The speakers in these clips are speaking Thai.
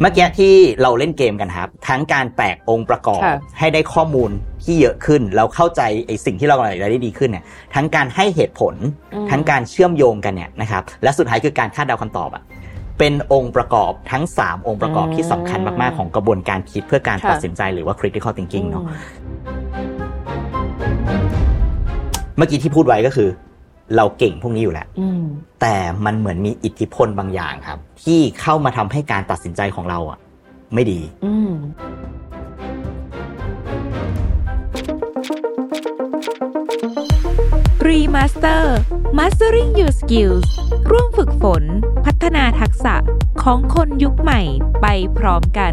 เมื่อกี้ที่เราเล่นเกมกันครับ ทั้งการแตกองค์ประกอบ ให้ได้ข้อมูลที่เยอะขึ้นแล้วเข้าใจไอ้สิ่งที่เรากำลังได้ดีขึ้นเนี่ยทั้งการให้เหตุผล ทั้งการเชื่อมโยงกันเนี่ยนะครับและสุดท้ายคือการคาดเดาคำตอบอะเป็นองค์ประกอบทั้ง 3 องค์ประกอบที่สำคัญมาก ๆ ของกระบวนการคิดเพื่อการตัดสินใจหรือว่า critical thinking เนาะเมื่อกี้ที่พูดไว้ก็คือ เราเก่งพวกนี้อยู่แล้ว แต่มันเหมือนมีอิทธิพลบางอย่างครับ ที่เข้ามาทำให้การตัดสินใจของเราอะ ไม่ดี Remaster Mastering Your Skills ร่วมฝึกฝน พัฒนาทักษะของคนยุคใหม่ไปพร้อมกัน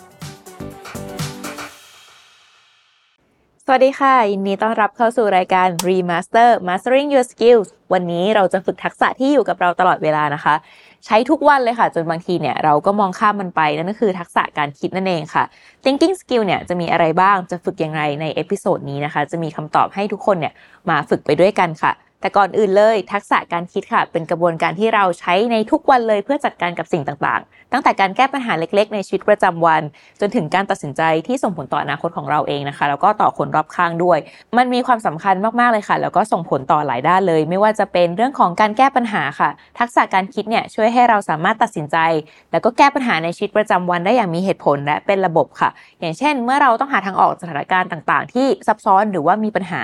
สวัสดีค่ะ ยินดีต้อนรับเข้าสู่รายการ Remaster Mastering Your Skills วันนี้เราจะฝึกทักษะที่อยู่กับเราตลอดเวลานะคะ ใช้ทุกวันเลยค่ะ จนบางทีเนี่ยเราก็มองข้ามมันไป นั่นก็คือทักษะการคิดนั่นเองค่ะ Thinking Skill เนี่ยจะมีอะไรบ้างจะฝึกอย่างไรใน episode นี้นะคะ จะมีคำตอบให้ทุกคนเนี่ยมาฝึกไปด้วยกันค่ะ แต่ก่อนอื่นเลยทักษะการคิดค่ะ เป็นกระบวนการที่เราใช้ในทุกวันเลยเพื่อจัดการกับสิ่งต่างๆ ตั้งแต่การแก้ปัญหาเล็กๆ ในชีวิตประจำวัน จนถึงการตัดสินใจที่ส่งผลต่ออนาคตของเราเองนะคะ แล้วก็ต่อคนรอบข้างด้วย มันมีความสำคัญมากๆเลยค่ะ แล้วก็ส่งผลต่อหลายด้านเลย ไม่ว่าจะเป็นเรื่องของการแก้ปัญหาค่ะ ทักษะการคิดเนี่ยช่วยให้เราสามารถตัดสินใจ แล้วก็แก้ปัญหาในชีวิตประจำวันได้อย่างมีเหตุผลและเป็นระบบค่ะ อย่างเช่น เมื่อเราต้องหาทางออกสถานการณ์ต่าง ๆ ที่ซับซ้อนหรือว่ามีปัญหา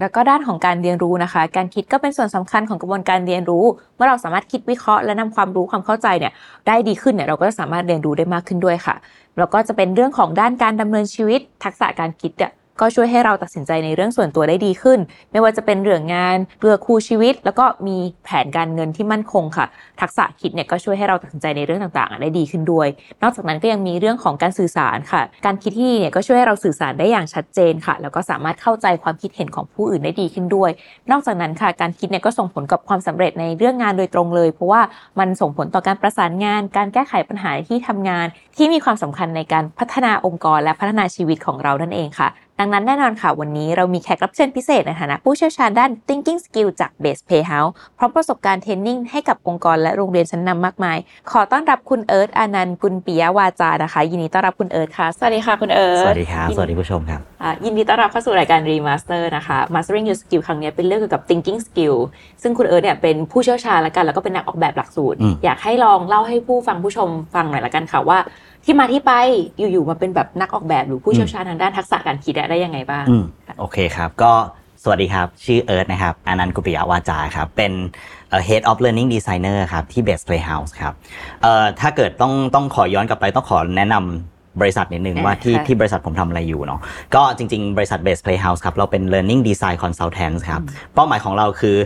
แล้วก็ด้านของการเรียนรู้นะคะ การคิดก็เป็นส่วนสำคัญคัญของกระบวนการเรียนรู้ เมื่อเราสามารถคิดวิเคราะห์และนำความรู้ความเข้าใจเนี่ยได้ดีขึ้นเนี่ยเราก็จะสามารถเรียนรู้ได้มากขึ้นด้วยค่ะแล้วก็จะเป็นเรื่องของด้านการดำเนินชีวิต ทักษะการคิดเนี่ย ก็ช่วยให้เราตัดสินใจในเรื่องส่วนตัวได้ดีขึ้น ไม่ว่าจะเป็นเรื่องงานเรือคู่ชีวิต แล้วก็มีแผนการเงินที่มั่นคงค่ะ ทักษะคิดเนี่ยก็ช่วยให้เราตัดสินใจในเรื่องต่างๆ ได้ดีขึ้นด้วย นอกจากนั้นก็ยังมีเรื่องของการสื่อสารค่ะ การคิดที่เนี่ยก็ช่วยให้เราสื่อสารได้อย่างชัดเจนค่ะ แล้วก็สามารถเข้าใจความคิดเห็นของผู้อื่นได้ดีขึ้นด้วย นอกจากนั้นค่ะ การคิดเนี่ยก็ส่งผลกับความสำเร็จในเรื่องงานโดยตรงเลย เพราะว่ามันส่งผลต่อการประสานงาน การแก้ไขปัญหาที่ทำงาน ที่มีความสำคัญในการพัฒนาองค์กรและพัฒนาชีวิตของเรานั่นเองค่ะ ดังนั้นแน่นอนค่ะวันนี้เรามีแขกรับเชิญพิเศษในฐานะผู้เชี่ยวชาญด้าน thinking skill จาก Base Playhouse พร้อมประสบการณ์เทรนนิ่งให้กับองค์กรและโรงเรียนชั้นนำมากมาย ขอต้อนรับคุณเอิร์ธอานันต์กุลปิยวาจานะคะ ยินดีต้อนรับคุณเอิร์ธค่ะ สวัสดีค่ะคุณเอิร์ธสวัสดีครับสวัสดีผู้ชมครับยินดีต้อนรับเข้าสู่รายการ Remaster นะคะ Mastering Your Skill ครั้งนี้เป็นเรื่องเกี่ยวกับ thinking skill ซึ่งคุณเอิร์ธเนี่ยเป็นผู้เชี่ยวชาญแล้วกันแล้วก็เป็นนักออกแบบหลักสูตร อยากให้ลองเล่าให้ผู้ฟังผู้ชมฟังหน่อยละกันค่ะว่า ที่มาที่ไปอยู่ๆมาเป็นแบบนักออกแบบหรือผู้เชี่ยวชาญทางด้านทักษะการคิดได้ยังไงบ้างโอเคครับ ก็สวัสดีครับ ชื่อเอิร์ธนะครับอนันต์กุปิยวาจาครับ เป็น Head of Learning Designer ครับ ที่ Best Playhouse ครับเอ่อถ้าเกิดต้องต้องขอย้อนกลับไปต้องขอแนะนำบริษัทนิดนึงว่าที่ที่บริษัทผมทำอะไรอยู่เนาะก็จริง ๆ บริษัท Best Playhouse ครับ เราเป็น Learning Design Consultant ครับ เป้าหมายของเราคือ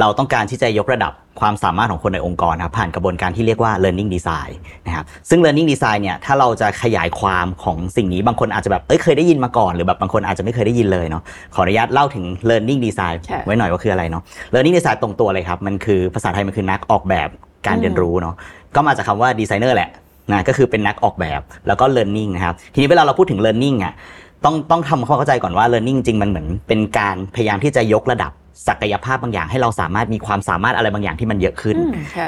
เราต้องการที่จะยกระดับ ความสามารถของคนในองค์กรครับผ่านกระบวนการที่เรียกว่า learning design นะครับซึ่ง learning design เนี่ยถ้าเราจะขยายความของสิ่งนี้บางคนอาจจะแบบเอ้ยเคยได้ยินมาก่อน หรือแบบบางคนอาจจะไม่เคยได้ยินเลยเนาะขออนุญาตเล่าถึง learning design ไว้หน่อยว่าคืออะไรเนาะ learning design ตรงตัวเลยครับ มันคือภาษาไทยมันคือนักออกแบบการเรียนรู้เนาะก็มาจากคาว่าดีไซเนอร์แหละนะก็คือเป็นนักออกแบบแล้วก็ learning นะครับทีนี้เวลาเราพูดถึง learning อะต้องต้องทำความเข้าใจก่อนว่า learning จริงมันเหมือนเป็นการพยายามที่จะยกระดับ ศักยภาพบางอย่างให้เราสามารถมีความสามารถอะไรบางอย่างที่มันเยอะขึ้น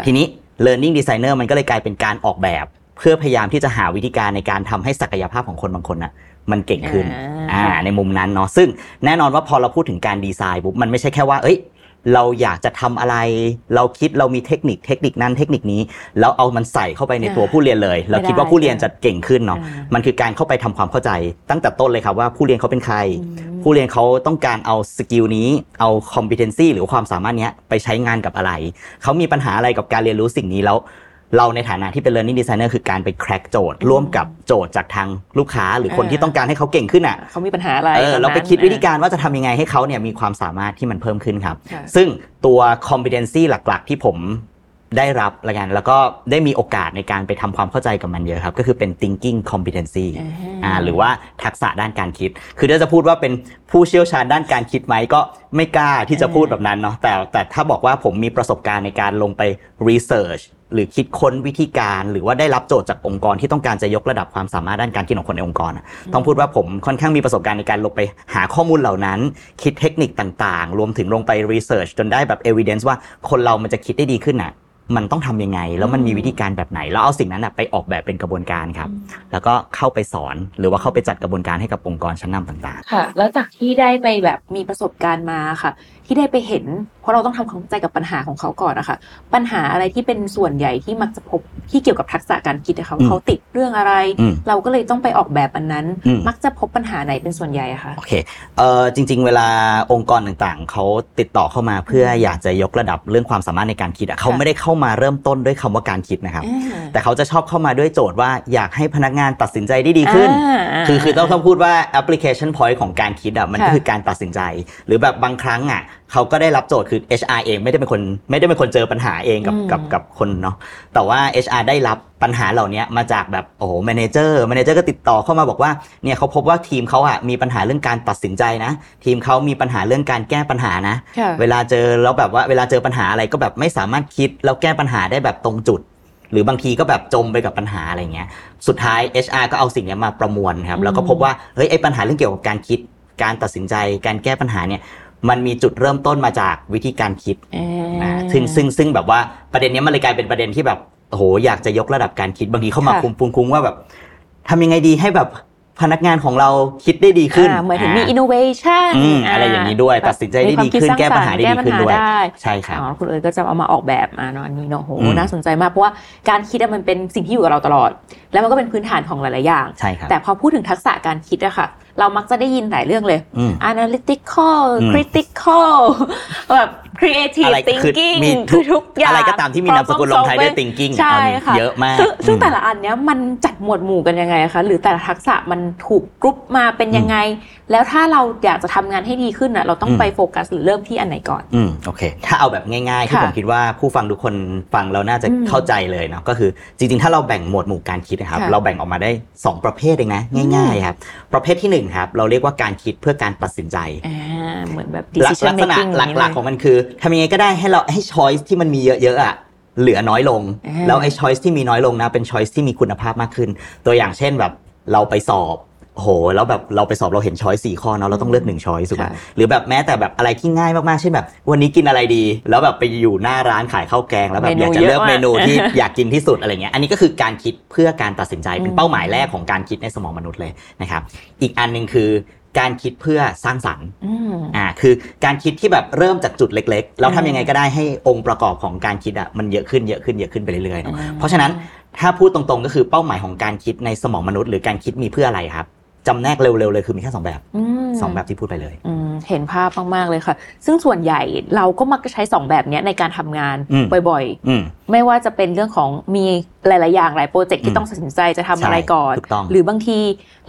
ทีนี้ learning designer มันก็เลยกลายเป็นการออกแบบ เพื่อพยายามที่จะหาวิธีการในการทำให้ศักยภาพของคนบางคนน่ะมันเก่งขึ้นอ่าในมุมนั้นเนาะซึ่งแน่นอนว่าพอเราพูดถึงการดีไซน์ปุ๊บมันไม่ใช่แค่ว่าเอ้ย เราอยากจะทำอะไร เราคิดเรามีเทคนิคเทคนิคนั้นเทคนิคนี้ แล้วเอามันใส่เข้าไปในตัวผู้เรียนเลย เราคิดว่าผู้เรียนจะเก่งขึ้นเนาะมันคือการเข้าไปทำความเข้าใจ ตั้งแต่ต้นเลยครับว่าผู้เรียนเขาเป็นใคร ผู้เรียนเขาต้องการเอาสกิลนี้เอาคอมพิเทนซีหรือความสามารถนี้ไปใช้งานกับอะไรเขามีปัญหาอะไรกับการเรียนรู้สิ่งนี้แล้ว เราในฐานะที่เป็น learning designer คือการไป crack โจทย์ ร่วมกับโจทย์จากทางลูกค้า หรือคนอ่าที่ต้องการให้เขาเก่งขึ้นอะเขามีปัญหาอะไรเออตอนนั้นเราไปคิดวิธีการว่าจะทำยังไงให้เขาเนี่ยมีความสามารถที่มันเพิ่มขึ้นครับค่ะซึ่งตัว competency หลักๆ ที่ผมได้รับละกันแล้วก็ได้มีโอกาสในการไปทำความเข้าใจกับมันเยอะครับ ก็คือเป็น thinking competency อ่าอ่าหรือว่าทักษะด้านการคิด คือถ้าจะพูดว่าเป็นผู้เชี่ยวชาญด้านการคิดไหมก็ไม่กล้าที่จะพูดแบบนั้นเนาะแต่แต่ถ้าบอกว่าผมมีประสบการณ์ในการลงไป research หรือคิดค้นวิธีการ หรือว่าได้รับโจทย์จากองค์กรที่ต้องการจะยกระดับความสามารถด้านการคิดของคนในองค์กรอะต้องพูดว่าผมค่อนข้างมีประสบการณ์ในการลงไปหาข้อมูลเหล่านั้น คิดเทคนิคต่างๆ รวมถึงลงไป research จนได้แบบ evidence ว่าคนเรามันจะคิดได้ดีขึ้นน่ะมันต้องทำยังไง แล้วมันมีวิธีการแบบไหน แล้วเอาสิ่งนั้นน่ะไปออกแบบเป็นกระบวนการครับ แล้วก็เข้าไปสอนหรือว่าเข้าไปจัดกระบวนการให้กับองค์กรชั้นนำต่างค่ะ แล้วจากที่ได้ไปแบบมีประสบการณ์มาค่ะ ที่ได้ไปเห็น เพราะเราต้องทำความเข้าใจกับปัญหาของเขาก่อนนะคะ ปัญหาอะไรที่เป็นส่วนใหญ่ที่มักจะพบที่เกี่ยวกับทักษะการคิดนะคะว่าเขาติดเรื่องอะไรอืมเราก็เลยต้องไปออกแบบอันนั้นอืมมักจะพบปัญหาไหนเป็นส่วนใหญ่อะคะๆโอเคเอ่อจริง ๆ เวลาองค์กรต่างๆ เขาติดต่อเข้ามาเพื่ออยากจะยกระดับเรื่องความสามารถในการคิดอะเขาไม่ได้เข้ามาเริ่มต้นด้วยคำว่าการคิดนะครับ แต่เขาจะชอบเข้ามาด้วยโจทย์ว่าอยากให้พนักงานตัดสินใจได้ดีขึ้นอ่าคือคือต้องต้องพูดว่า application point ของการคิดอะมันก็ค่ะคือการตัดสินใจ หรือแบบบางครั้งอะ เขาก็ได้รับโจทย์คือ HR เองไม่ได้เป็นคนไม่ได้เป็นคนเจอปัญหาเองกับอืมกับกับคนเนาะแต่ว่า HR ได้รับปัญหาเหล่านี้มาจากแบบโอ้โห manager manager ก็ติดต่อเข้ามาบอกว่าเนี่ยเขาพบว่าทีมเขาอะมีปัญหาเรื่องการตัดสินใจนะ ทีมเขามีปัญหาเรื่องการแก้ปัญหานะค่ะเวลาเจอแล้วแบบว่าเวลาเจอปัญหาอะไรก็แบบไม่สามารถคิดแล้วแก้ปัญหาได้แบบตรงจุด หรือบางทีก็แบบจมไปกับปัญหาอะไรเงี้ยสุดท้าย HR ก็เอาสิ่งเนี้ยมาประมวลครับอืมแล้วก็พบว่าเฮ้ยไอ้ปัญหาเรื่องเกี่ยวกับการคิดการตัดสินใจการแก้ปัญหาเนี่ย มันมีจุดเริ่มต้นมาจากวิธีการคิดอ่านะซึ่งซึ่งซึ่งแบบว่าประเด็นเนี้ยมันเลยกลายเป็นประเด็นที่แบบโอ้โหอยากจะยกระดับการคิดบางทีเข้ามาค่ะคุมคุมคุมว่าแบบทำยังไงดีให้แบบพนักงานของเราคิดได้ดีขึ้นอ่าเหมือนถึงมีอ่า innovation อืมอะไรอย่างนี้ด้วยแบบตัดสินใจได้ดีขึ้นมีความคิแก้ปัญหาได้สร้ดีงสรรค์ขึ้นด้วยแก้ปัญหาได้ใช่ครับอ๋อคุณเอ๋ยก็จะเอามาออกแบบมาเนาะอันนี้เนาะโหอืมน่าสนใจมาก เพราะว่าการคิดอะมันเป็นสิ่งที่อยู่กับเราตลอด แล้วมันก็เป็นพื้นฐานของหลาย ๆ อย่างใช่ครับแต่พอพูดถึงทักษะการคิดอะค่ะ เรามักจะได้ยินหลายเรื่องเลยอืม analytical อืม critical แบบ creative อะไรคือ thinking มีคือทุกอย่างอะไรก็ตามที่มีนามสกุลลงท้ายด้วย problem thinking ใช่เอานี่ค่ะเยอะมากซึ่งซึ่งอืมแต่ละอันเนี้ยมันจัดหมวดหมู่กันยังไงคะหรือแต่ละทักษะมันถูกกรุ๊ปมาเป็นยังไง แล้วถ้าเราอยากจะทำงานให้ดีขึ้นอะเราต้องอืมไปโฟกัสหรือเริ่มที่อันไหนก่อนอืมโอเค ถ้าเอาแบบง่ายๆที่ค่ะผมคิดว่าผู้ฟังทุกคนฟังเราน่าจะอืมเข้าใจเลยเนาะก็คือจริงๆ ถ้าเราแบ่งหมวดหมู่การคิดนะครับค่ะเราแบ่งออกมาได้ 2 ประเภทเองนะง่ายๆครับประเภทที่1ครับเราเรียกว่าการคิดเพื่อการตัดสินใจอ่าเหมือนแบบลัก decision ลักษณะ making หลักๆของมันคือทำยังไงก็ได้ให้เราให้ choice ที่มันมีเยอะๆอะเหลือน้อยลงอ่าแล้วไอ้ choice ที่มีน้อยลงนะเป็น choice ที่มีคุณภาพมากขึ้น ตัวอย่างเช่นแบบเราไปสอบโอ้โหแล้วแบบเราไปสอบเราเห็น choice สี่ข้อเนาะเราต้องเลือกหนึ่ง choice ถูกไหมค่ะหรือแบบแม้แต่แบบอะไรที่ง่ายมากๆเช่นแบบ วันนี้กินอะไรดี แล้วแบบไปอยู่หน้าร้านขายข้าวแกง แล้วแบบเมนูอยากจะเลือกเยอะมากเมนูที่อยากกินที่สุดอะไรเงี้ยอันนี้ก็คือการคิดเพื่อการตัดสินใจเป็นอืมเป้าหมายแรกของการคิดในสมองมนุษย์เลยนะครับอีกอันหนึ่งคือ การคิดเพื่อสร้างสรรค์อืมอ่าคือการคิดที่แบบเริ่มจากจุดเล็กๆ แล้วอืทำมยังไงก็ได้ให้องค์ประกอบของการคิดอะมันเยอะขึ้นเยอะขึ้นเยอะขึ้นไปเรื่อยๆเนอะอ่าเพราะฉะนั้นถ้าพูดตรงๆก็คือเป้าหมายของการคิดในสมองมนุษย์ หรือการคิดมีเพื่ออะไรครับ จำแนกเร็วๆเลยคือมีแค่สองแบบอืมสองแบบที่พูดไปเลยอืมเห็นภาพมากๆเลยค่ะ ซึ่งส่วนใหญ่เราก็มักจะใช้สองแบบเนี้ยในการทำงานอืมบ่อยอืมๆไม่ว่าจะเป็นเรื่องของมีหลายๆอย่างหลายโปรเจกต์อืที่มต้องตัดสินใจจะทำอะไรใช่ก่อนถูกต้องหรือบางที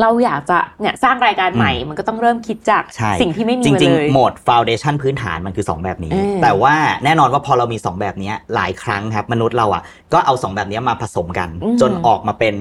เราอยากจะเนี่ยสร้างรายการใหม่อืมมันก็ต้องเริ่มคิดจากใช่สิ่งที่ไม่มีจมาริงเลยๆโหมด foundation พื้นฐานมันคือ 2 แบบนี้เออแต่ว่าแน่นอนว่าพอเรามี 2 แบบนี้หลายครั้งครับมนุษย์เราอะก็เอา 2 แบบนี้มาผสมกันอืมจนออกมาเป็น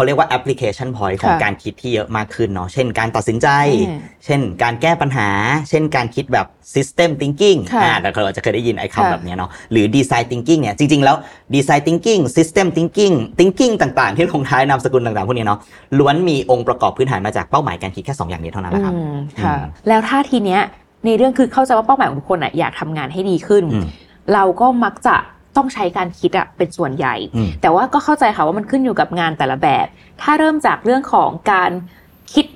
เขาเรียกว่า application point ของค่ะการคิดที่เยอะมากขึ้นเนาะเช่นการตัดสินใจอืมเช่นการแก้ปัญหา เช่นการคิดแบบ system thinking ค่ะอ่าแต่เราอาจจะเคยได้ยินไอ้ค่ะคำแบบนี้เนาะหรือ design thinking เนี่ยจริง ๆ แล้ว design thinking system thinking thinking ต่างๆ ที่ลงท้ายนามสกุลต่างๆ พวกนี้เนาะล้วนมีองค์ประกอบพื้นฐานมาจากเป้าหมายการคิดแค่สองอย่างนี้เท่านั้นแหละครับอืมค่ะอืมแล้วถ้าทีเนี้ยในเรื่องคือเข้าใจว่าเป้าหมายของทุกคนอะอยากทำงานให้ดีขึ้นอืมเราก็มักจะ ต้องใช้การคิดอะเป็นส่วนใหญ่อืมแต่ว่าก็เข้าใจค่ะว่ามันขึ้นอยู่กับงานแต่ละแบบ ถ้าเริ่มจากเรื่องของการคิด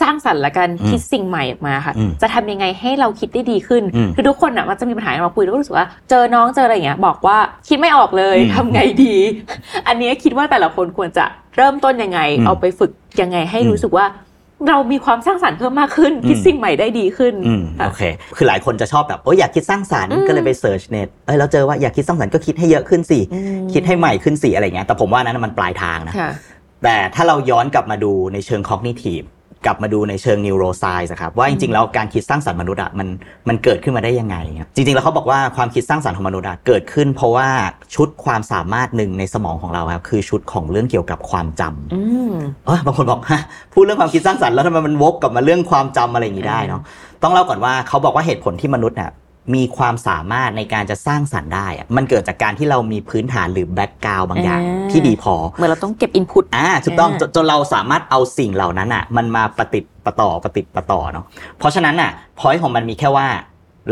สร้างสรรค์และการอืมคิดสิ่งใหม่ออกมาค่ะอืมจะทำยังไงให้เราคิดได้ดีขึ้นอืมคือทุกคนอะมันจะมีปัญหามาคุยแล้วก็รู้สึกว่าเจอน้องเจออะไรอย่างเงี้ยบอกว่าคิดไม่ออกเลยอืมทำไงดี อันเนี้ยคิดว่าแต่ละคนควรจะเริ่มต้นยังไงอืมเอาไปฝึกยังไงให้อืมรู้สึกว่า เรามีความสร้างสรรค์เพิ่มมากขึ้น คิดอืมสิ่งใหม่ได้ดีขึ้นอืมค่ะโอเค คือหลายคนจะชอบแบบโอ้ยอยากคิดสร้างสรรค์อืมก็เลยไป search net เอ้ยแล้วเจอว่าอยากคิดสร้างสรรค์ก็คิดให้เยอะขึ้นสิอืมคิดให้ใหม่ขึ้นสิอะไรเงี้ยแต่ผมว่านั้นมันปลายทางนะค่ะแต่ถ้าเราย้อนกลับมาดูในเชิง cognitive กลับมาดูในเชิง neuroscience อะครับว่าจริงๆแล้วการคิดสร้างสรรค์มนุษย์อะมันมันเกิดขึ้นมาได้ยังไงครับจริงๆแล้วเขาบอกว่าความคิดสร้างสรรค์ของมนุษย์อะเกิดขึ้น เพราะว่าชุดความสามารถหนึ่งในสมองของเราครับคือชุดของเรื่องเกี่ยวกับความจำอืมเอยบางคนบอกฮะพูดเรื่องความคิดสร้างสรรค์แล้วทำไมมันวกกลับมาเรื่องความจำอะไรอย่างนี้ได้เนาะต้องเล่าก่อนว่าเขาบอกว่าเหตุผลที่มนุษย์น่ะ มีความสามารถในการจะสร้างสรรค์ได้อะมันเกิดจากการที่เรามีพื้นฐานหรือแบ็กกราวบางอย่างอ่าที่ดีพอ เหมือนเราต้องเก็บอินพุตอ่าถูกต้องอ่าจนจนเราสามารถเอาสิ่งเหล่านั้นอะ มันมาประติดประต่อประติดประต่อเนาะเพราะฉะนั้นอะพอยของมันมีแค่ว่า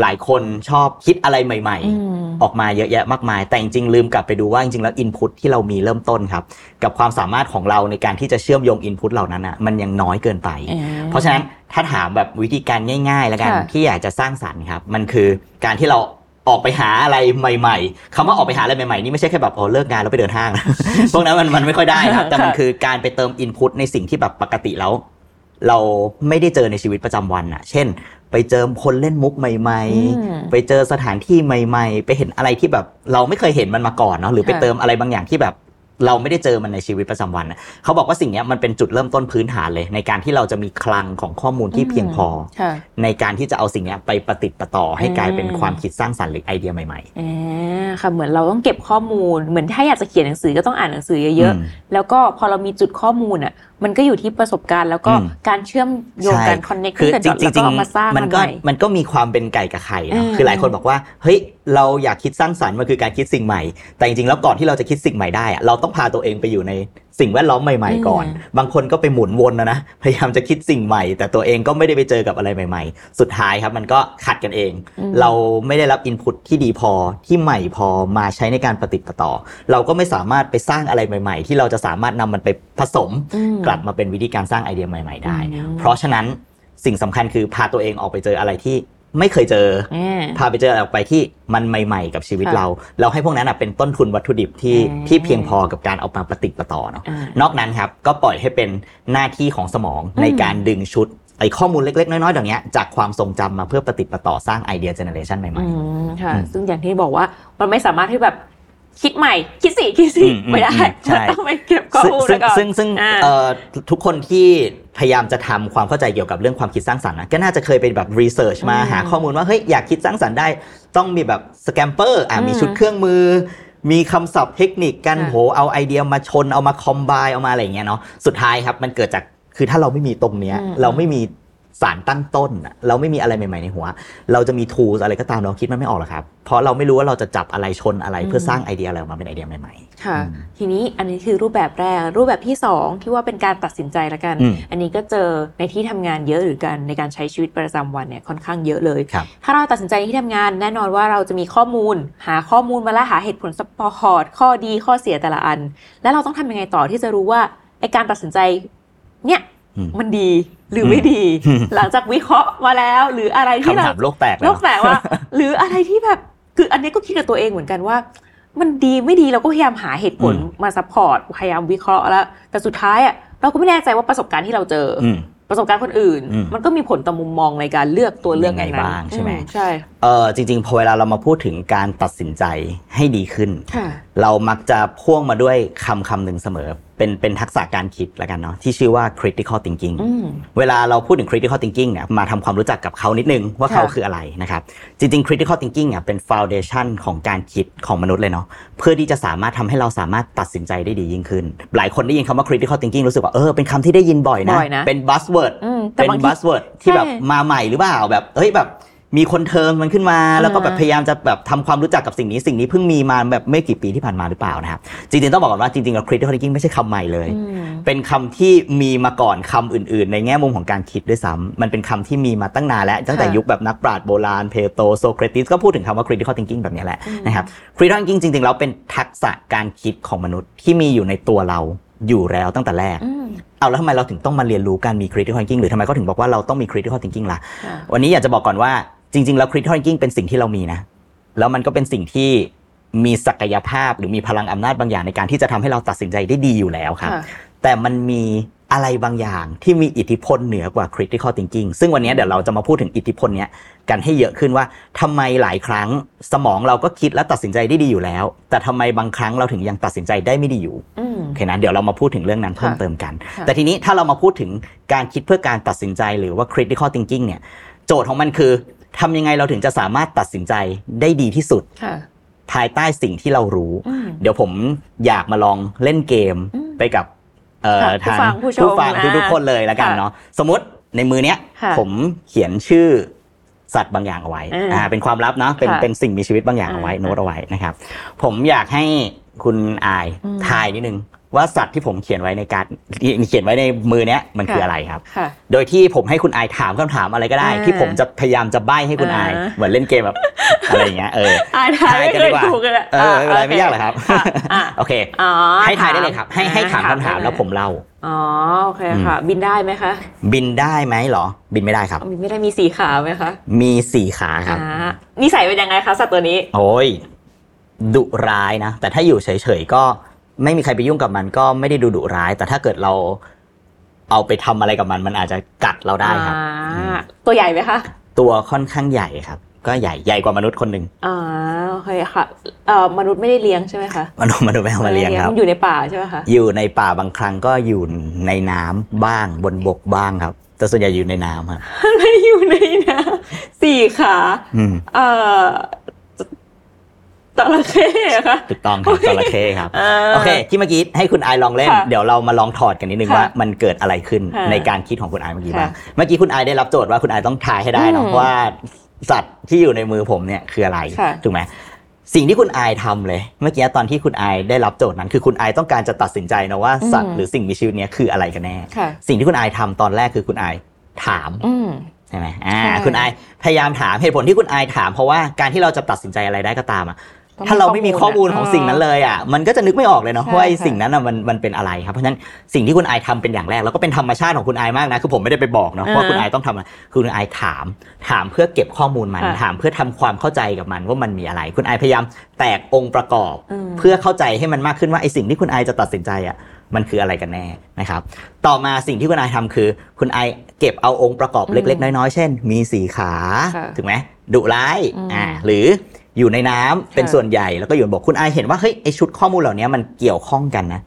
หลายคนชอบคิดอะไรใหม่อืมๆออกมาเยอะแยะมากมาย แต่จริงๆลืมกลับไปดูว่าจริงๆแล้วอินพุตที่เรามีเริ่มต้นครับ กับความสามารถของเราในการที่จะเชื่อมโยงอินพุตเหล่านั้นอะมันยังน้อยเกินไปอ่าเพราะฉะนั้นถ้าถามแบบวิธีการง่ายๆ แล้วกันค่ะที่อยากจะสร้างสรรค์ครับ มันคือการที่เราออกไปหาอะไรใหม่ ๆคำว่าออกไปหาอะไรใหม่ ๆ นี่ไม่ใช่แค่แบบโอ้เลิกงานแล้วไปเดินห้างนะพวกนั้นมันมันไม่ค่อยได้นะครับแต่มันค่ะคือการไปเติมอินพุตในสิ่งที่แบบปกติแล้ว เราไม่ได้เจอในชีวิตประจำวันอะเช่น ไปเจอคนเล่นมุกใหม่อืมๆไปเจอสถานที่ใหม่ ๆ ไปเห็นอะไรที่แบบเราไม่เคยเห็นมันมาก่อนเนาะหรือไปค่ะเติมอะไรบางอย่างที่แบบเราไม่ได้เจอมันในชีวิตประจำวันน่ะเขาบอกว่าสิ่งเนี้ยมันเป็นจุดเริ่มต้นพื้นฐานเลย ในการที่เราจะมีคลังของข้อมูลที่เพียงพอค่ะในการที่จะเอาสิ่งเนี้ยไปประติดประต่อให้อืมกลายเป็นความคิดสร้างสรรค์หรือไอเดียใหม่อ่าค่ะเหมือนเราต้องเก็บข้อมูล เหมือนถ้าอยากจะเขียนหนังสือก็ต้องอ่านหนังสือๆเยอะมๆแล้วก็พอเรามีจุดข้อมูลอะมันก็อยู่ที่ประสบการณ์แล้วก็อืมการเชื่อมโยงใช่กันคอนเน็กคือกันจริงแล้วจริก็งเอามาสร้างมันก็ใหมันก็มีความเป็นไก่กับไข่เนาะอืมคือหลายคนบอกว่าเฮ้ยเราอยากคิดสร้างสรรค์มันคือการคิดสิ่งใหม่ แต่จริงๆแล้วก่อนที่เราจะคิดสิ่งใหม่ได้อะเราต้องพาตัวเองไปอยู่ใน สิ่งแวดล้อมใหม่ ๆ ก่อน บางคนก็ไปหมุนวนนะนะ พยายามจะคิดสิ่งใหม่ แต่ตัวเองก็ไม่ได้ไปเจอกับอะไรใหม่ ๆ สุดท้ายครับมันก็ขัดกันเองอืมเราไม่ได้รับอินพุตที่ดีพอที่ใหม่พอมาใช้ในการปฏิดประต่อ เราก็ไม่สามารถไปสร้างอะไรใหม่ ๆ ที่เราจะสามารถนำมันไปผสมอืมกลับมาเป็นวิธีการสร้างไอเดียใหม่ ๆ ได้อืมเพราะฉะนั้นสิ่งสำคัญคือพาตัวเองออกไปเจออะไรที่ ไม่เคยเจออ่าพาไปเจออะไรออกไปที่มันใหม่ ๆ กับชีวิตค่ะเรา เราให้พวกนั้นนะเป็นต้นทุนวัตถุดิบที่อืมที่เพียงพอกับการเอามาปฏิดประต่อเนาะอ่านอกนั้นครับก็ปล่อยให้เป็นหน้าที่ของสมองอืมในการดึงชุดไอ้ข้อมูลเล็ก ๆ น้อยๆอย่างเงี้ยจากความทรงจำมาเพื่อปฏิดประต่อสร้างไอเดียเจเนเรชันใหม่อืมค่ะอืมซึ่งอย่างที่บอกว่ามันไม่สามารถที่แบบ คิดใหม่ คิดสิคิดสิอืมอืมไม่ได้อืมใช่มันต้องไปเก็บข้อซึ่งมูลซึ่งไว้ก่อนซึ่งซึ่งอ่าเอ่อทุกคนที่พยายามจะทำความเข้าใจเกี่ยวกับเรื่องความคิดสร้างสรรค์นะก็น่าจะเคยไปแบบ research มาอืมหาข้อมูลว่าเฮ้ยอยากคิดสร้างสรรค์ได้ ต้องมีแบบ SCAMPER อะอืมมีชุดเครื่องมือ มีคำศัพท์เทคนิคการค่ะโหเอาไอเดียมาชนเอามา combine เอามาอะไรอย่างเงี้ยเนาะสุดท้ายครับมันเกิดจากคือถ้าเราไม่มีตรงเนี้ยอืมเราไม่มี สารตั้งต้นอะเราไม่มีอะไรใหม่ ๆ ในหัว เราจะมี tools อะไรก็ตามเราคิดมันไม่ออกหรอกครับ เพราะเราไม่รู้ว่าเราจะจับอะไรชนอะไรเพื่อสร้างไอเดียอะไรออกมาเป็นไอเดียใหม่ๆ ค่ะอืมทีนี้อันนี้คือรูปแบบแรก รูปแบบที่สองที่ว่าเป็นการตัดสินใจละกันอืมอันนี้ก็เจอในที่ทำงานเยอะหรือกันในการใช้ชีวิตประจำวันเนี่ยค่อนข้างเยอะเลยครับถ้าเราตัดสินใจในที่ทำงานแน่นอนว่าเราจะมีข้อมูล หาข้อมูลมาแล้วหาเหตุผลสปอร์ตข้อดีข้อเสียแต่ละอัน แล้วเราต้องทำยังไงต่อที่จะรู้ว่าไอการตัดสินใจเนี่ยอืมมันดี หรือไม่ดีอืมหลังจากวิเคราะห์มาแล้ว หรืออะไรที่คำเราถามโลกแตกเลยโลกแตกว่า หรืออะไรที่แบบคืออันนี้ก็คิดกับตัวเองเหมือนกันว่า มันดีไม่ดีเราก็พยายามหาเหตุผลอืมมา support พยายามวิเคราะห์แล้ว แต่สุดท้ายอะเราก็ไม่แน่ใจว่าประสบการณ์ที่เราเจอออืมประสบการณ์คนอื่นอืมมันก็มีผลต่อมุมมองในการเลือกตัวเลือกยังไงนั้นๆบ้างใช่ไหมอืใช่เออจริง ๆ พอเวลาเรามาพูดถึงการตัดสินใจให้ดีขึ้นค่ะเรามักจะพ่วงมาด้วยคำคำหนึ่งเสมอ เป็นเป็นทักษะการคิดแล้วกันเนาะที่ชื่อว่า critical thinking อืมเวลาเราพูดถึง critical thinking เนี่ยมาทำความรู้จักกับเขานิดนึงว่าค่ะเขาคืออะไรนะครับ จริงๆ critical thinking อะเป็น foundation ของการคิดของมนุษย์เลยเนาะเพื่อที่จะสามารถทำให้เราสามารถตัดสินใจได้ดียิ่งขึ้น หลายคนได้ยินคำว่า critical thinking รู้สึกว่าเออเป็นคำที่ได้ยินบ่อยนะบ่อยนะเป็น buzzword อืมแต่เป็นบางที buzzword ที่แบบใช่มาใหม่หรือเปล่าแบบเฮ้ยแบบ มีคนเทิร์นมันขึ้นมา แล้วก็แบบอ่าพยายามจะแบบทำความรู้จักกับสิ่งนี้สิ่งนี้เพิ่งมีมาแบบไม่กี่ปีที่ผ่านมาหรือเปล่านะครับจริงๆต้องบอกก่อนว่าจริงๆแล้ว critical thinking ไม่ใช่คำใหม่เลยอืมเป็นคำที่มีมาก่อนคำอื่น ๆ ในแง่มุมของการคิดด้วยซ้ำมันเป็นคำที่มีมาตั้งนานแล้วตั้งแต่ค่ะยุคแบบนักปราชญ์โบราณเพโตโซเครติสก็พูดถึงคำว่า critical thinking แบบนี้แหละอืมนะครับ critical thinking จริงๆแล้วเป็นทักษะการคิดของมนุษย์ที่มีอยู่ในตัวเราอยู่แล้วตั้งแต่แรกอืมเอาแล้วทำไมเราถึงต้องมาเรียนรู้การมี critical thinking หรือทำไมเขาถึงบอกว่าเราต้องมี critical thinking ล่ะค่ะวันนี้อยากจะบอกก่อนว่า จริง ๆ แล้ว critical thinking เป็นสิ่งที่เรามีนะ แล้วมันก็เป็นสิ่งที่มีศักยภาพหรือมีพลังอำนาจบางอย่างในการที่จะทำให้เราตัดสินใจได้ดีอยู่แล้วครับค่ะแต่มันมีอะไรบางอย่างที่มีอิทธิพลเหนือกว่า critical thinking ซึ่งวันนี้เดี๋ยวเราจะมาพูดถึงอิทธิพลเนี้ยกันให้เยอะขึ้นว่าทำไมหลายครั้งสมองเราก็คิดและตัดสินใจได้ดีอยู่แล้ว แต่ทำไมบางครั้งเราถึงยังตัดสินใจได้ไม่ดีอยู่อืมโอเคนะเดี๋ยวเรามาพูดถึงเรื่องนั้นเพิ่มเติมกันค่ะแต่ทีนี้ถ้าเรามาพูดถึงการคิดเพื่อการตัดสินใจหรือว่า critical thinking เนี่ยโจทย์ของมันคือ ทำยังไงเราถึงจะสามารถตัดสินใจได้ดีที่สุดค่ะภายใต้สิ่งที่เรารู้อืมเดี๋ยวผมอยากมาลองเล่นเกมอืมไปกับเอ่อค่ะทางผู้ฟังผู้ชมฟังอ่าทุกๆคนเลยแล้วกันค่ะเนาะสมมติในมือเนี้ยค่ะผมเขียนชื่อสัตว์บางอย่างเอาไว้อืมอ่าเป็นความลับเนาะเป็นค่ะเป็นสิ่งมีชีวิตบางอย่างเอาไว้อ่าโน้ตเอาไว้นะครับ ผมอยากให้คุณอายอืมทายนิดนึง ว่าสัตว์ที่ผมเขียนไว้ในการเขียนไว้ในมือเนี้ยมันคืออะไรครับค่ะโดยที่ผมให้คุณอายถามคำถามอะไรก็ได้อ่าที่ผมจะพยายามจะใบ้ให้คุณอายอ่าเหมือนเล่นเกมแบบอะไรอย่างเงี้ยเอออ่านทายไม่กัเคดียกว่าถูกเลยเออไม่เป็นไรไม่ยากหรอกครับะอะโอเคอ๋อให้ทายได้เลยครับ ให้ให้ถามคำถามได้แล้วผมเล่าอ๋อโอเคค่ะ บินได้ไหมคะ บินได้ไหมเหรอ บินไม่ได้ครับบินไม่ได้มีสี่ขาไหมคะมีสี่ขาครับอ่านิสัยเป็นยังไงคะสัตว์ตัวนี้ โอ้ยดุร้ายนะแต่ถ้าอยู่เฉยๆก็ ไม่มีใครไปยุ่งกับมันก็ไม่ได้ดูดุร้าย แต่ถ้าเกิดเราเอาไปทำอะไรกับมัน มันอาจจะกัดเราได้ครับอ่าตัวใหญ่ไหมคะตัวค่อนข้างใหญ่ครับ ก็ใหญ่ใหญ่กว่ามนุษย์คนหนึ่งอ่าโอเคค่ะเอ่อมนุษย์ไม่ได้เลี้ยงใช่ไหมคะมนุษย์มนุษย์ไม่เอามาเลี้ยงครับอยู่ในป่าใช่ไหมคะอยู่ในป่าบางครั้งก็อยู่ในน้ำบ้างบนบกบ้างครับ แต่ส่วนใหญ่อยู่ในน้ำครับไม่อยู่ในนะสี่ขาอืมเอ่อ จระเข้อะคะถูกต้องครับจระเข้ครับอ่าโอเค ที่เมื่อกี้ให้คุณไอายลองเล่นค่ะเดี๋ยวเรามาลองถอดกันนิดนึงค่ะว่ามันเกิดอะไรขึ้นค่ะในการคิดของคุณไอายเมื่อกี้ค่ะบ้างเมื่อกี้คุณไอายได้รับโจทย์ว่าคุณไอายต้องทายให้ได้เนอะอืมว่าสัตว์ที่อยู่ในมือผมเนี่ยคืออะไรค่ะถูกไหมสิ่งที่คุณไอายทำเลย เมื่อกี้ตอนที่คุณไอายได้รับโจทย์นั้น คือคุณไอายต้องการจะตัดสินใจนะว่าสัตว์หรือสิ่งมีชีวิตเนี้ยคืออะไรกันแน่ค่ะสิ่งที่คุณไอายทำตอนแรกคือคุณไอายถามอืมใช่ไหมอ่าใช่คุณไอายพยายามถามเหตุผลที่คุณไอายถามเพราะว่าการที่เราจะตัดสินใจอะไรได้ก็ตามอะต้องมี ถ้าเราไม่มีข้อมูลของข้อมูลสิ่งนั้นเลยอะมันก็จะนึกไม่ออกเลยเนาะใช่ว่าไอ้ค่ะสิ่งนั้นอะมันมันเป็นอะไรครับเพราะฉะนั้นสิ่งที่คุณไอายทำเป็นอย่างแรกแล้วก็เป็นธรรมชาติของคุณไอายมากนะคือผมไม่ได้ไปบอกเนาะอ่าว่าคุณไอายต้องทำอะไรคือคุณไอายถาม ถามเพื่อเก็บข้อมูลมันค่ะถามเพื่อทำความเข้าใจกับมันว่ามันมีอะไร คุณไอายพยายามแตกองค์ประกอบอืมเพื่อเข้าใจให้มันมากขึ้นว่าไอ้สิ่งที่คุณไอายจะตัดสินใจอะมันคืออะไรกันแน่นะครับ ต่อมาสิ่งที่คุณไอายทำคือ คุณไอายเก็บเอาองค์ประกอบเล็ก ๆ น้อยๆ เช่น มีสีขาค่ะถูกไหมดุร้ายอืมอ่าหรือ อยู่ในน้ำเป็นค่ะส่วนใหญ่แล้วก็อยู่บนบกคุณไอายเห็นว่าเฮ้ยไอชุดข้อมูลเหล่านี้มันเกี่ยวข้องกันนะ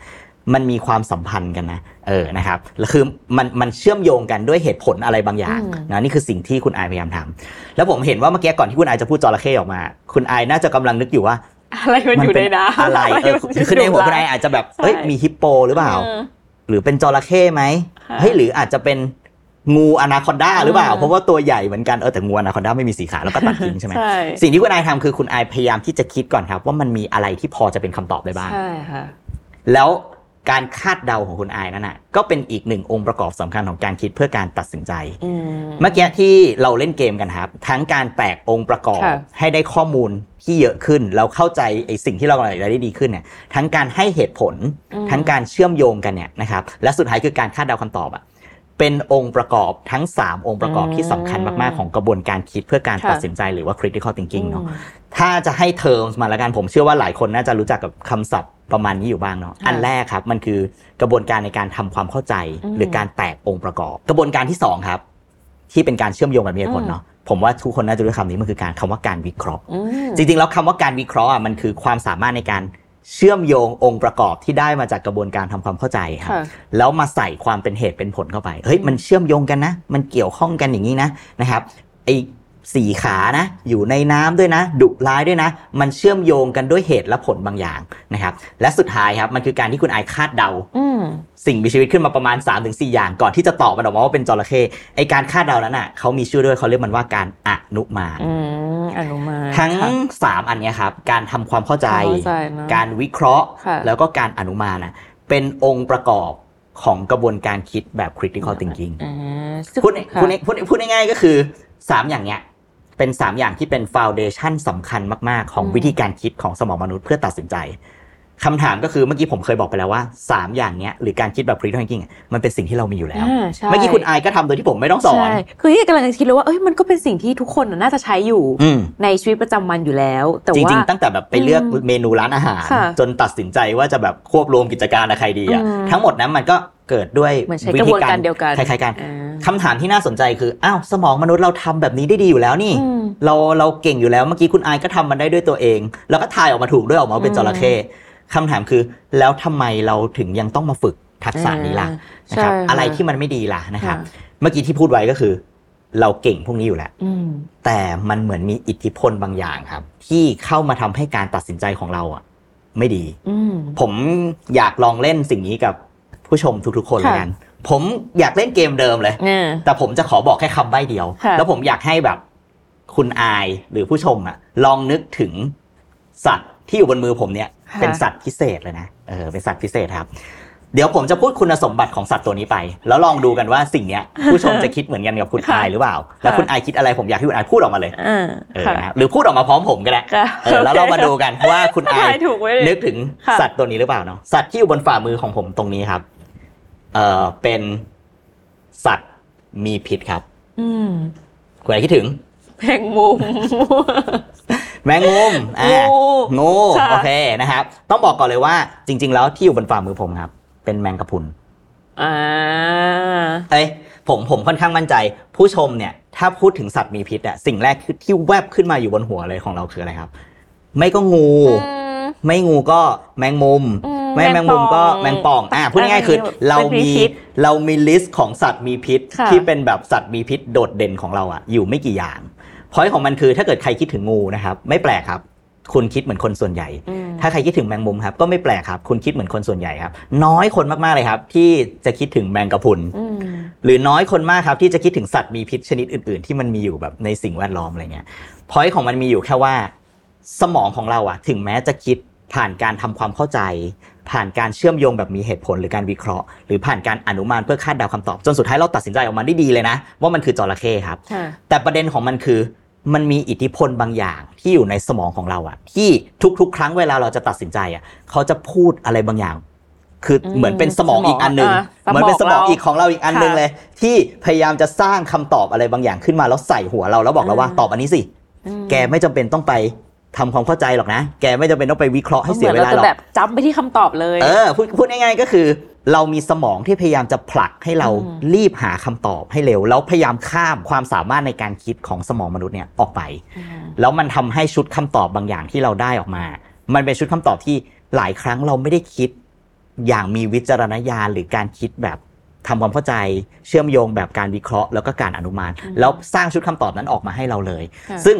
มันมีความสัมพันธ์กันนะ เออ นะครับแล้วคือมันมันเชื่อมโยงกันด้วยเหตุผลอะไรบางอย่างอืมนะนี่คือสิ่งที่คุณไอายพยายามทำแล้วผมเห็นว่าเมื่อกี้ก่อนที่คุณไอายจะพูดจระเข้ออกมา คุณไอายน่าจะกำลังนึกอยู่ว่า อะไรมันอยู่ในน้ำอะไรเออคือในหัวคุณไอายอาจจะแบบเอ้ยใช่มีฮิปโปหรือเปล่าออหรือเป็นจระเข้ไหมค่ะเฮ้ยหรืออาจจะเป็น งูอนาคอนดาหรือเปล่าอืมเพราะว่าตัวใหญ่เหมือนกันเออแต่งูอนาคอนดาไม่มีสีขาแล้วก็ตัดทิ้งใช่ไหมใช่สิ่งที่คุณไอายทำคือคุณไอายพยายามที่จะคิดก่อนครับ ว่ามันมีอะไรที่พอจะเป็นคำตอบได้บ้างใช่ค่ะแล้วการคาดเดาของคุณไอายนั่นน่ะก็เป็นอีกหนึ่งองค์ประกอบสำคัญของการคิดเพื่อการตัดสินใจอืมเมื่อกี้ที่เราเล่นเกมกันครับ ทั้งการแตกองค์ประกอบค่ะให้ได้ข้อมูลที่เยอะขึ้นแล้วเข้าใจไอ้สิ่งที่เรากำลังจะได้ดีขึ้นเนี่ยทั้งการให้เหตุผลอืมทั้งการเชื่อมโยงกันเนี่ยนะครับและสุดท้ายคือการคาดเดาคำตอบอะ เป็นองค์ประกอบทั้ง 3 องค์ประกอบที่สำคัญมาก ๆ ของกระบวนการคิดเพื่อการตัดสินใจหรือว่า critical thinking เนาะถ้าจะให้เทอมมาแล้วกันผมเชื่อว่าหลายคนน่าจะรู้จักกับคำศัพท์ประมาณนี้อยู่บ้างเนาะค่ะอันแรกครับมันคือกระบวนการในการทำความเข้าใจอืมหรือการแตกองค์ประกอบ กระบวนการที่สองครับ ที่เป็นการเชื่อมโยงแบบมีเหตุผลเนาะผมว่าทุกคนน่าจะรู้คำนี้มันคือการคำว่าการวิเคราะห์อืมจริงๆแล้วคำว่าการวิเคราะห์อะมันคือความสามารถในการ เชื่อมโยงองค์ประกอบที่ได้มาจากกระบวนการทำความเข้าใจครับค่ะแล้วมาใส่ความเป็นเหตุเป็นผลเข้าไปเฮ้ยมันเชื่อมโยงกันนะ มันเกี่ยวข้องกันอย่างนี้นะนะครับไอ สี่ขานะ อยู่ในน้ำด้วยนะ ดุร้ายด้วยนะ มันเชื่อมโยงกันด้วยเหตุและผลบางอย่างนะครับ และสุดท้ายครับ มันคือการที่คุณไอายคาดเดาอืมสิ่งมีชีวิตขึ้นมาประมาณ 3-4 อย่าง ก่อนที่จะตอบมันออกมาว่าเป็นจระเข้ไอการคาดเดานั้นอะเขามีชื่อด้วยเขาเรียกมันว่าการอนุมานอืมอนุมานทั้งค่ะสามอันเนี้ยครับ การทำความเข้าใจเข้าใจนะการวิเคราะห์ค่ะแล้วก็การอนุมานนะเป็นองค์ประกอบของกระบวนการคิดแบบ critical thinking อ่าพูดค่ะพูดพูดพูดง่ายๆก็คือ 3 อย่างเนี้ย เป็น 3 อย่างที่เป็น foundation สำคัญมาก ๆ ของอืมวิธีการคิดของสมองมนุษย์เพื่อตัดสินใจคำถามก็คือเมื่อกี้ผมเคยบอกไปแล้วว่า 3 อย่างเนี้ยหรือการคิดแบบ critical thinking อะมันเป็นสิ่งที่เรามีอยู่แล้วอ่าใช่เมื่อกี้คุณอายก็ทำโดยที่ผมไม่ต้องสอนใช่คือที่กำลังจะคิดเลยว่าเอ้ยมันก็เป็นสิ่งที่ทุกคนน่ะน่าจะใช้อยู่อืมในชีวิตประจำวันอยู่แล้ว แต่จว่าริงๆตั้งแต่แบบไปเลือกอืมเมนูร้านอาหารค่ะจนตัดสินใจว่าจะแบบควบรวมกิจการกับใครดีอะอืมทั้งหมดนั้นมันก็ เกิดด้วยเหมือนใช้กระบวนการเดียวกันคล้ายๆกันอ่าคำถามที่น่าสนใจคืออ้าวสมองมนุษย์เราทำแบบนี้ได้ดีอยู่แล้วนี่อืมเราเราเก่งอยู่แล้วเมื่อกี้คุณอายก็ทำมันได้ด้วยตัวเอง แล้วก็ทายออกมาถูกด้วยออกมาเป็นอืมจระเข้คำถามคือแล้วทำไมเราถึงยังต้องมาฝึกทักษะนี้ล่ะอ่านะครับใช่ค่ะอะไรที่มันไม่ดีล่ะนะครับค่ะเมื่อกี้ที่พูดไว้ก็คือ เราเก่งพวกนี้อยู่แล้วอืมแต่มันเหมือนมีอิทธิพลบางอย่างครับ ที่เข้ามาทำให้การตัดสินใจของเราอะ ไม่ดีอืมผมอยากลองเล่นสิ่งนี้กับ ผู้ชมทุกๆคนค่ะเลยกันผมอยากเล่นเกมเดิมเลยเนี่ยแต่ผมจะขอบอกแค่คำใบ้เดียวค่ะแล้วผมอยากให้แบบคุณอายหรือผู้ชมอะลองนึกถึงสัตว์ที่อยู่บนมือผมเนี่ยค่ะเป็นสัตว์พิเศษเลยนะ เออ เป็นสัตว์พิเศษครับ เดี๋ยวผมจะพูดคุณสมบัติของสัตว์ตัวนี้ไป แล้วลองดูกันว่าสิ่งเนี้ย ผู้ชมจะคิดเหมือนกันกับคุณค่ะอายหรือเปล่า แล้วค่ะคุณอายคิดอะไรผมอยากให้คุณอายพูดออกมาเลยอ่าเออค่ะนะครับหรือพูดออกมาพร้อมผมก็ได้ค่ะเออแล้วเรามาดูกันว่าคุณอายทายถูกไว้เลยนึกถึงค่ะสัตว์ตัวนี้หรือเปล่าเนาะ สัตว์ที่อยู่บนฝ่ามือของผมตรงนี้ครับ เอ่อเป็นสัตว์มีพิษครับ อืมคุณอะไรคิดถึงแพงมุม แมงมุมอ่างูงูค่ะโอเคนะครับ ต้องบอกก่อนเลยว่า จริง ๆ แล้วที่อยู่บนฝ่ามือผมครับ เป็นแมงกะพรุนอ่าเอ้ยผมผมค่อนข้างมั่นใจ ผู้ชมเนี่ย ถ้าพูดถึงสัตว์มีพิษอะสิ่งแรกคือที่แวบขึ้นมาอยู่บนหัวเลยของเราคืออะไรครับ ไม่ก็งูอืมไม่งูก็แมงมุมอืม ไม่แมงมุมก็แมงป่องอ่าพูดง่ายๆคือเราเป็นมีพิษเรามี list ของสัตว์มีพิษค่ะที่เป็นแบบสัตว์มีพิษโดดเด่นของเราอะอยู่ไม่กี่อย่างพอยของมันคือถ้าเกิดใครคิดถึงงูนะครับ ไม่แปลกครับ คุณคิดเหมือนคนส่วนใหญ่อืมถ้าใครคิดถึงแมงมุมครับ ก็ไม่แปลกครับ คุณคิดเหมือนคนส่วนใหญ่ครับ น้อยคนมากๆเลยครับ ที่จะคิดถึงแมงกะพรุนอืมหรือน้อยคนมากครับที่จะคิดถึงสัตว์มีพิษชนิดอื่น ๆ ที่มันมีอยู่แบบในสิ่งแวดล้อมอะไรเงี้ยพอยของมันมีอยู่แค่ว่า สมองของเราอะถึงแม้จะคิดผ่านการทำความเข้าใจ ผ่านการเชื่อมโยงแบบมีเหตุผลหรือการวิเคราะห์ หรือผ่านการอนุมานเพื่อคาดเดาคำตอบ จนสุดท้ายเราตัดสินใจออกมาได้ดีเลยนะ ว่ามันคือจระเข้ครับค่ะแต่ประเด็นของมันคือมันมีอิทธิพลบางอย่างที่อยู่ในสมองของเราอะที่ทุกๆ ครั้งเวลาเราจะตัดสินใจอะเขาจะพูดอะไรบางอย่าง คืออมเหมือนเป็นสมองสมองอีกอันหนึ่งอะเหมือนเป็นสมองสมองเราอีกของเราอีกอันหนึ่งค่ะเลย ที่พยายามจะสร้างคำตอบอะไรบางอย่างขึ้นมาแล้วใส่หัวเราแล้วบอกเราว่าอ่าตอบอันนี้สิอืมแกไม่จำเป็นต้องไป ทำความเข้าใจหรอกนะ แกไม่จำเป็นต้องไปวิเคราะห์ให้เสียเวลาหมือนหรจะอกแบบจำไปที่คำตอบเลย เออพูดพูดง่ายๆก็คือ เรามีสมองที่พยายามจะผลักให้เราอืมรีบหาคำตอบให้เร็ว แล้วพยายามข้ามความสามารถในการคิดของสมองมนุษย์เนี่ยออกไปมแล้วมันทำให้ชุดคำตอบบางอย่างที่เราได้ออกมา มันเป็นชุดคำตอบที่หลายครั้งเราไม่ได้คิด อย่างมีวิจารณญาณหรือการคิดแบบทำความเข้าใจเชื่อมโยงแบบการวิเคราะห์ แล้วก็การอนุมานอืมแล้วสร้างชุดคำตอบนั้นออกมาให้เราเลยค่ะซึ่ง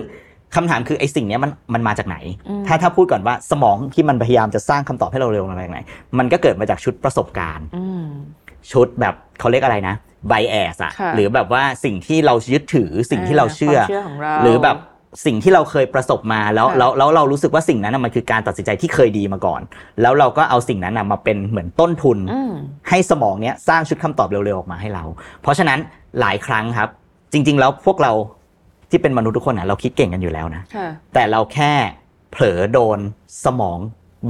คำถามคือไอ้สิ่งเนี้ยมันมันมาจากไหนอืมถ้าถ้าพูดก่อนว่าสมองที่มันพยายามจะสร้างคำตอบให้เราเร็วมาจากไหน มันก็เกิดมาจากชุดประสบการณ์อืมชุดแบบเขาเรียกอะไรนะไบแอสอะค่ะหรือแบบว่าสิ่งที่เรายึดถือสิ่งที่เราเชื่อความเชื่อของเราหรือแบบสิ่งที่เราเคยประสบมาแล้วค่ะแล้วแล้วเรารู้สึกว่าสิ่งนั้นนะมันคือการตัดสินใจที่เคยดีมาก่อน แล้วเราก็เอาสิ่งนั้นนะมาเป็นเหมือนต้นทุนอืมให้สมองเนี้ยสร้างชุดคำตอบเร็วๆออกมาให้เรา เพราะฉะนั้นหลายครั้งครับ จริง ๆ แล้วพวกเรา ที่เป็นมนุษย์ทุกคนนะเราคิดเก่งกันอยู่แล้วนะค่ะแต่เราแค่เผลอโดนสมอง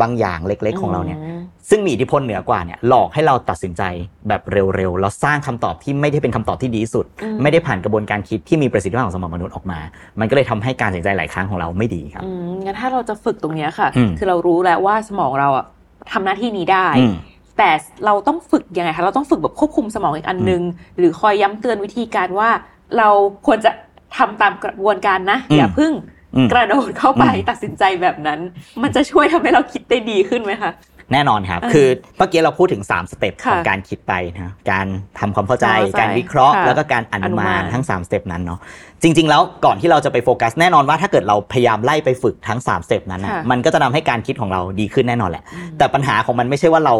บางอย่างเล็ก ๆ ของเราเนี่ยมซึ่งมีอิทธิพลเหนือกว่าเนี่ยหลอกให้เราตัดสินใจแบบเร็วๆแล้วสร้างคำตอบที่ไม่ได้เป็นคำตอบที่ดีที่สุดอืมไม่ได้ผ่านกระบวนการคิดที่มีประสิทธิภาพของสมองมนุษย์ออกมา มันก็เลยทำให้การตัดสินใจหลายครั้งของเราไม่ดีครับอืมงั้นถ้าเราจะฝึกตรงเนี้ยค่ะอืมคือเรารู้แล้วว่าสมองเราอะทำหน้าที่นี้ได้อืมแต่เราต้องฝึกยังไงคะเราต้องฝึกแบบควบคุมสมองอีกอันนึง หรือคอยย้ำเตือนวิธีการว่า เราควรจะ ทำตามกระบวนการนะอืมอย่าเพิ่งอืมกระโดดเข้าไปอืมตัดสินใจแบบนั้น มันจะช่วยทำให้เราคิดได้ดีขึ้นไหมคะแน่นอนครับเออคือเมื่อกี้เราพูดถึง 3 step ค่ะของการคิดไปนะการทำความเข้าใจความเข้าใจ การวิเคราะห์ค่ะแล้วก็การอนุมาอนุมานทั้ง 3 step นั้นเนาะ จริง ๆ แล้วก่อนที่เราจะไปโฟกัส แน่นอนว่าถ้าเกิดเราพยายามไล่ไปฝึกทั้ง 3 step นั้นนะค่ะมันก็จะทำให้การคิดของเราดีขึ้นแน่นอนแหละอืมแต่ปัญหาของมันไม่ใช่ว่าเรา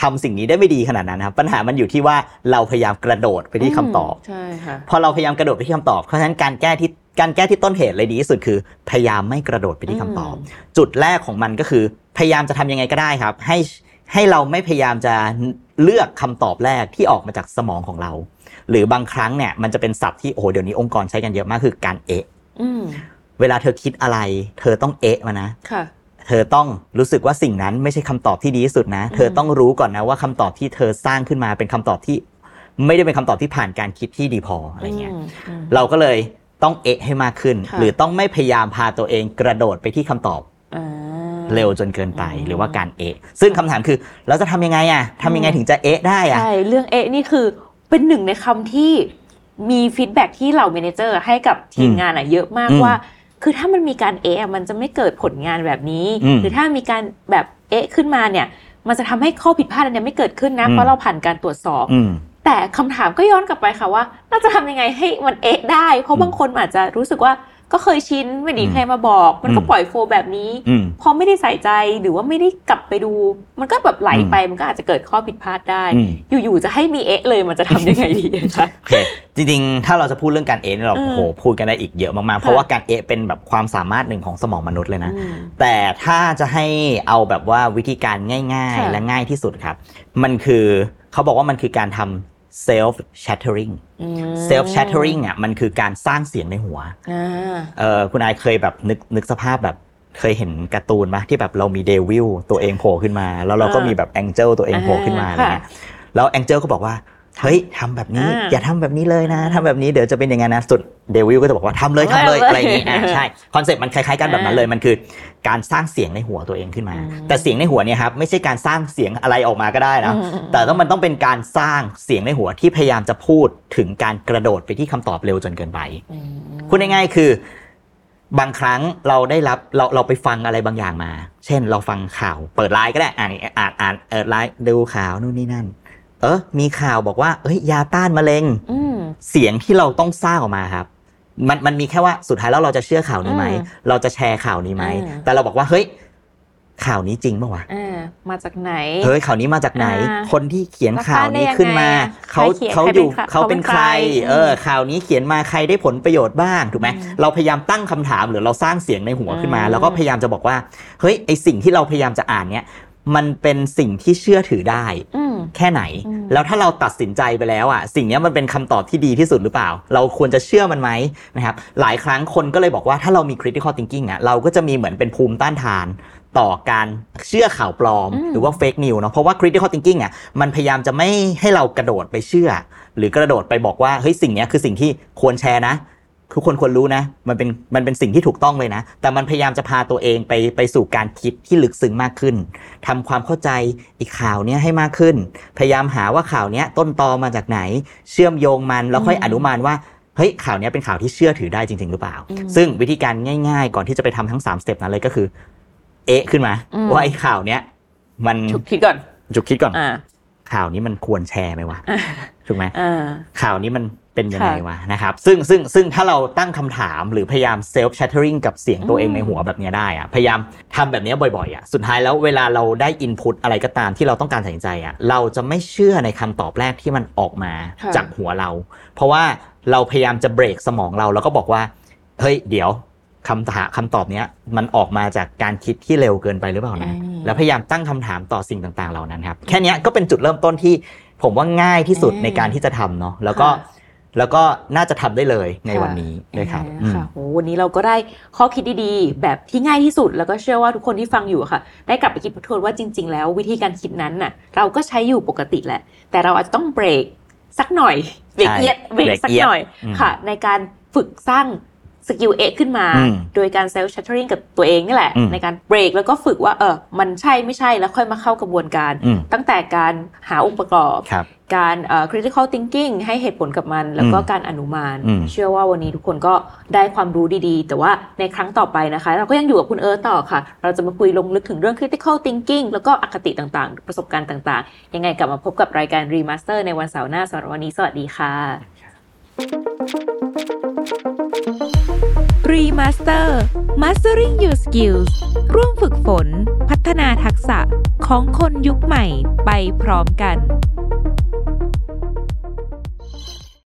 ทำสิ่งนี้ได้ไม่ดีขนาดนั้นนะครับ ปัญหามันอยู่ที่ว่าเราพยายามกระโดดไปที่คำตอบใช่ค่ะพอเราพยายามกระโดดไปที่คำตอบเพราะฉะนั้นการแก้ที่การแก้ที่ต้นเหตุเลยดีที่สุดคือ พยายามไม่กระโดดไปที่คำตอบอืมจุดแรกของมันก็คือ พยายามจะทำยังไงก็ได้ครับ ให้ให้เราไม่พยายามจะเลือกคำตอบแรกที่ออกมาจากสมองของเรา หรือบางครั้งเนี่ยมันจะเป็นศัพท์ที่โอ้โหเดี๋ยวนี้องค์กรใช้กันเยอะมากคือการเอะอืมเวลาเธอคิดอะไร เธอต้องเอะมานะค่ะ เธอต้องรู้สึกว่าสิ่งนั้นไม่ใช่คำตอบที่ดีที่สุดนะ เธอต้องรู้ก่อนนะว่าคำตอบที่เธอสร้างขึ้นมาเป็นคำตอบที่ ไม่ได้เป็นคำตอบที่ผ่านการคิดที่ดีพออะไรเงี้ยอืมอืมเราก็เลยต้องเอ๊ะให้มากขึ้นค่ะหรือต้องไม่พยายามพาตัวเองกระโดดไปที่คำตอบอ่าเร็วจนเกินไปหรือว่าการเอ๊ะซึ่งคำถามคือเราจะทำยังไงอะทำยังไงถึงจะเอ๊ะได้อะใช่เรื่องเอ๊ะนี่คือเป็นหนึ่งในคำที่มี feedback ที่เหล่า manager ให้กับทีมอืมงานอะเยอะมากอืมว่า คือถ้ามันมีการเอะอะมันจะไม่เกิดผลงานแบบนี้อืมหรือถ้ามีการแบบเอะขึ้นมาเนี่ย มันจะทำให้ข้อผิดพลาดอันเนี้ยไม่เกิดขึ้นนะอืมเพราะเราผ่านการตรวจสอบอืมแต่คำถามก็ย้อนกลับไปค่ะว่าเราจะทำยังไงให้มันเอะได้ เพราะบางคนอาจจะรู้สึกว่า ก็เคยชินไม่ดีอืมใครมาบอก มันก็อืมปล่อยโฟลว์แบบนี้อืมพอไม่ได้ใส่ใจหรือว่าไม่ได้กลับไปดู มันก็แบบไหลไปมันก็อาจจะเกิดข้อผิดพลาดได้อืมอยู่ๆจะให้มีเอะเลยมันจะทำยังไงดีคะโอเคจริงๆ ถ้าเราจะพูดเรื่องการเอ๊ะเนี่ยเราอืมโอ้โหพูดกันได้อีกเยอะมากๆ เพราะว่าการเอ๊ะเป็นแบบความสามารถหนึ่งของสมองมนุษย์เลยนะอืมแต่ถ้าจะให้เอาแบบว่าวิธีการง่ายค่ะๆและง่ายที่สุดครับ มันคือเขาบอกว่ามันคือการทำ self shattering อืม self shattering อะมันคือการสร้างเสียงในหัวอ่าเออคุณนายเคยแบบนึกนึกสภาพแบบเคยเห็นการ์ตูนปะที่แบบเรามี devil ตัวเองโผล่ขึ้นมา แล้วเราก็อ่ามีมีแบบ angel ตัวเองโผล่ขึ้นมาอ่าอะไรเงี้ยแล้ว angel ก็บอกว่า เฮ้ยทำแบบนี้อ่าอย่าทำแบบนี้เลยนะทำแบบนี้เดี๋ยวจะเป็นยังไงนะสุด devil ก็จะบอกว่าทำเลยทำเลยเอาเลยอะไรอย่างงี้อะใช่ concept มันคล้ายๆกันแบบนั้นเลยอ่ามันคือ การสร้างเสียงในหัวตัวเองขึ้นมาอืมแต่เสียงในหัวเนี่ยครับไม่ใช่การสร้างเสียงอะไรออกมาก็ได้นะอืมแต่ต้องมันต้องเป็นการสร้างเสียงในหัวที่พยายามจะพูดถึงการกระโดดไปที่คำตอบเร็วจนเกินไปอืมพูดง่ายๆคือบางครั้งเราได้รับเราเราไปฟังอะไรบางอย่างมา เช่น เราฟังข่าว เปิดไลน์ก็ได้อ่านอ่านอ่านเออไลน์ดูข่าวนู่นนี่นั่น เออมีข่าวบอกว่า เอ้ยยาต้านมะเร็งอืมเสียงที่เราต้องสร้างออกมาครับ มันมันมีแค่ว่าสุดท้ายแล้วเราจะเชื่อข่าวนี้ไหมอืมเราจะแชร์ข่าวนี้ไหมอืมแต่เราบอกว่าเฮ้ยข่าวนี้จริงปะวะอ่ามาจากไหน เฮ้ยข่าวนี้มาจากไหนอ่าคนที่เขียนข่าวนี้ขึ้นมาใครเขาเขียนเขาใครอเป็นยู่ใครเขาเป็นใครเขาเป็นใคร เออ ข่าวนี้เขียนมาใครได้ผลประโยชน์บ้างถูกไหมอืมเราพยายามตั้งคำถามหรือเราสร้างเสียงในหัวขึ้นมาอืมแล้วก็พยายามจะบอกว่า เฮ้ยไอสิ่งที่เราพยายามจะอ่านเนี้ย มันเป็นสิ่งที่เชื่อถือได้อืมแค่ไหนอืมแล้วถ้าเราตัดสินใจไปแล้วอะสิ่งเนี้ยมันเป็นคำตอบที่ดีที่สุดหรือเปล่า เราควรจะเชื่อมันไหมนะครับหลายครั้งคนก็เลยบอกว่าถ้าเรามี critical thinking อะเราก็จะมีเหมือนเป็นภูมิต้านทานต่อการเชื่อข่าวปลอมอืมหรือว่า fake news เนาะเพราะว่า critical thinking อะมันพยายามจะไม่ให้เรากระโดดไปเชื่อ หรือกระโดดไปบอกว่าเฮ้ยสิ่งเนี้ยคือสิ่งที่ควรแชร์นะ ทุกคนควรรู้นะ มันเป็นมันเป็นสิ่งที่ถูกต้องเลยนะ แต่มันพยายามจะพาตัวเองไปไปสู่การคิดที่ลึกซึ้งมากขึ้นทำความเข้าใจอีกข่าวเนี้ยให้มากขึ้น พยายามหาว่าข่าวเนี้ยต้นตอมาจากไหน เชื่อมโยงมันแล้วค่อยอืมอนุมานว่าเฮ้ยข่าวเนี้ยเป็นข่าวที่เชื่อถือได้จริง ๆ หรือเปล่าอืมซึ่งวิธีการง่าย ๆ ก่อนที่จะไปทำทั้ง3สเต็ปนั้นเลยก็คือ เอะขึ้นมาอืมว่าไอ้ข่าวเนี้ยมันฉุกคิดก่อนจุกคิดก่อนอ่าข่าวนี้มันควรแชร์ไหมวะอ่าถูกไหมอ่าข่าวนี้มัน เป็นยังไงค่ะวะนะครับซึ่งซึ่งซึ่งถ้าเราตั้งคำถามหรือพยายามเซลฟ์ shattering กับเสียงตัวเองอืมในหัวแบบเนี้ยได้อะพยายามทำแบบเนี้ยบ่อยๆอะสุดท้ายแล้วเวลาเราได้อินพุตอะไรก็ตามที่เราต้องการตัดสินใจอะเราจะไม่เชื่อในคำตอบแรกที่มันออกมาค่ะจากหัวเรา เพราะว่าเราพยายามจะเบรกสมองเราแล้วก็บอกว่าเฮ้ยเดี๋ยวคำถามคำตอบเนี้ยมันออกมาจากการคิดที่เร็วเกินไปหรือเปล่านะอืมแล้วพยายามตั้งคำถามต่อสิ่งต่างๆ เหล่านั้นครับ แค่เนี้ยก็เป็นจุดเริ่มต้นที่ผมว่าง่ายที่สุดอืมในการที่จะทำเนาะ แล้วก็ค่ะ แล้วก็น่าจะทำได้เลยในวันนี้ด้วยครับอ่าค่ะโหวันนี้เราก็ได้ข้อคิดดีๆ แบบที่ง่ายที่สุด แล้วก็เชื่อว่าทุกคนที่ฟังอยู่อะค่ะ ได้กลับไปคิดทบทวนว่าจริง ๆ แล้ววิธีการคิดนั้นน่ะ เราก็ใช้อยู่ปกติแหละ แต่เราอาจจะต้องเบรกสักหน่อยเบรกใช่เอี๊ยดเบรกสักเบรกเอี๊ยดหน่อยอืมค่ะ ในการฝึกสร้าง skill เอ๊ะขึ้นมาอืมโดยการ self chattering กับตัวเองนี่แหละอืมในการเบรกแล้วก็ฝึกว่าเออมันใช่ไม่ใช่แล้วค่อยมาเข้ากระบวนการอืมตั้งแต่การหาองค์ประกอบครับ การเอ่อ critical thinking ให้เหตุผลกับมัน แล้วก็อืมการอนุมานอืมเชื่อว่าวันนี้ทุกคนก็ได้ความรู้ดีๆ แต่ว่าในครั้งต่อไปนะคะ เราก็ยังอยู่กับคุณเอิร์ธต่อค่ะ เราจะมาคุยลงลึกถึงเรื่อง critical thinking แล้วก็อคติต่างๆ ประสบการณ์ต่างๆ ยังไงกลับมาพบกับรายการ remaster ในวันเสาร์หน้าสำหรับวันนี้ สวัสดีค่ะ Remaster Mastering Your Skills ร่วมฝึกฝน พัฒนาทักษะของคนยุคใหม่ไปพร้อมกัน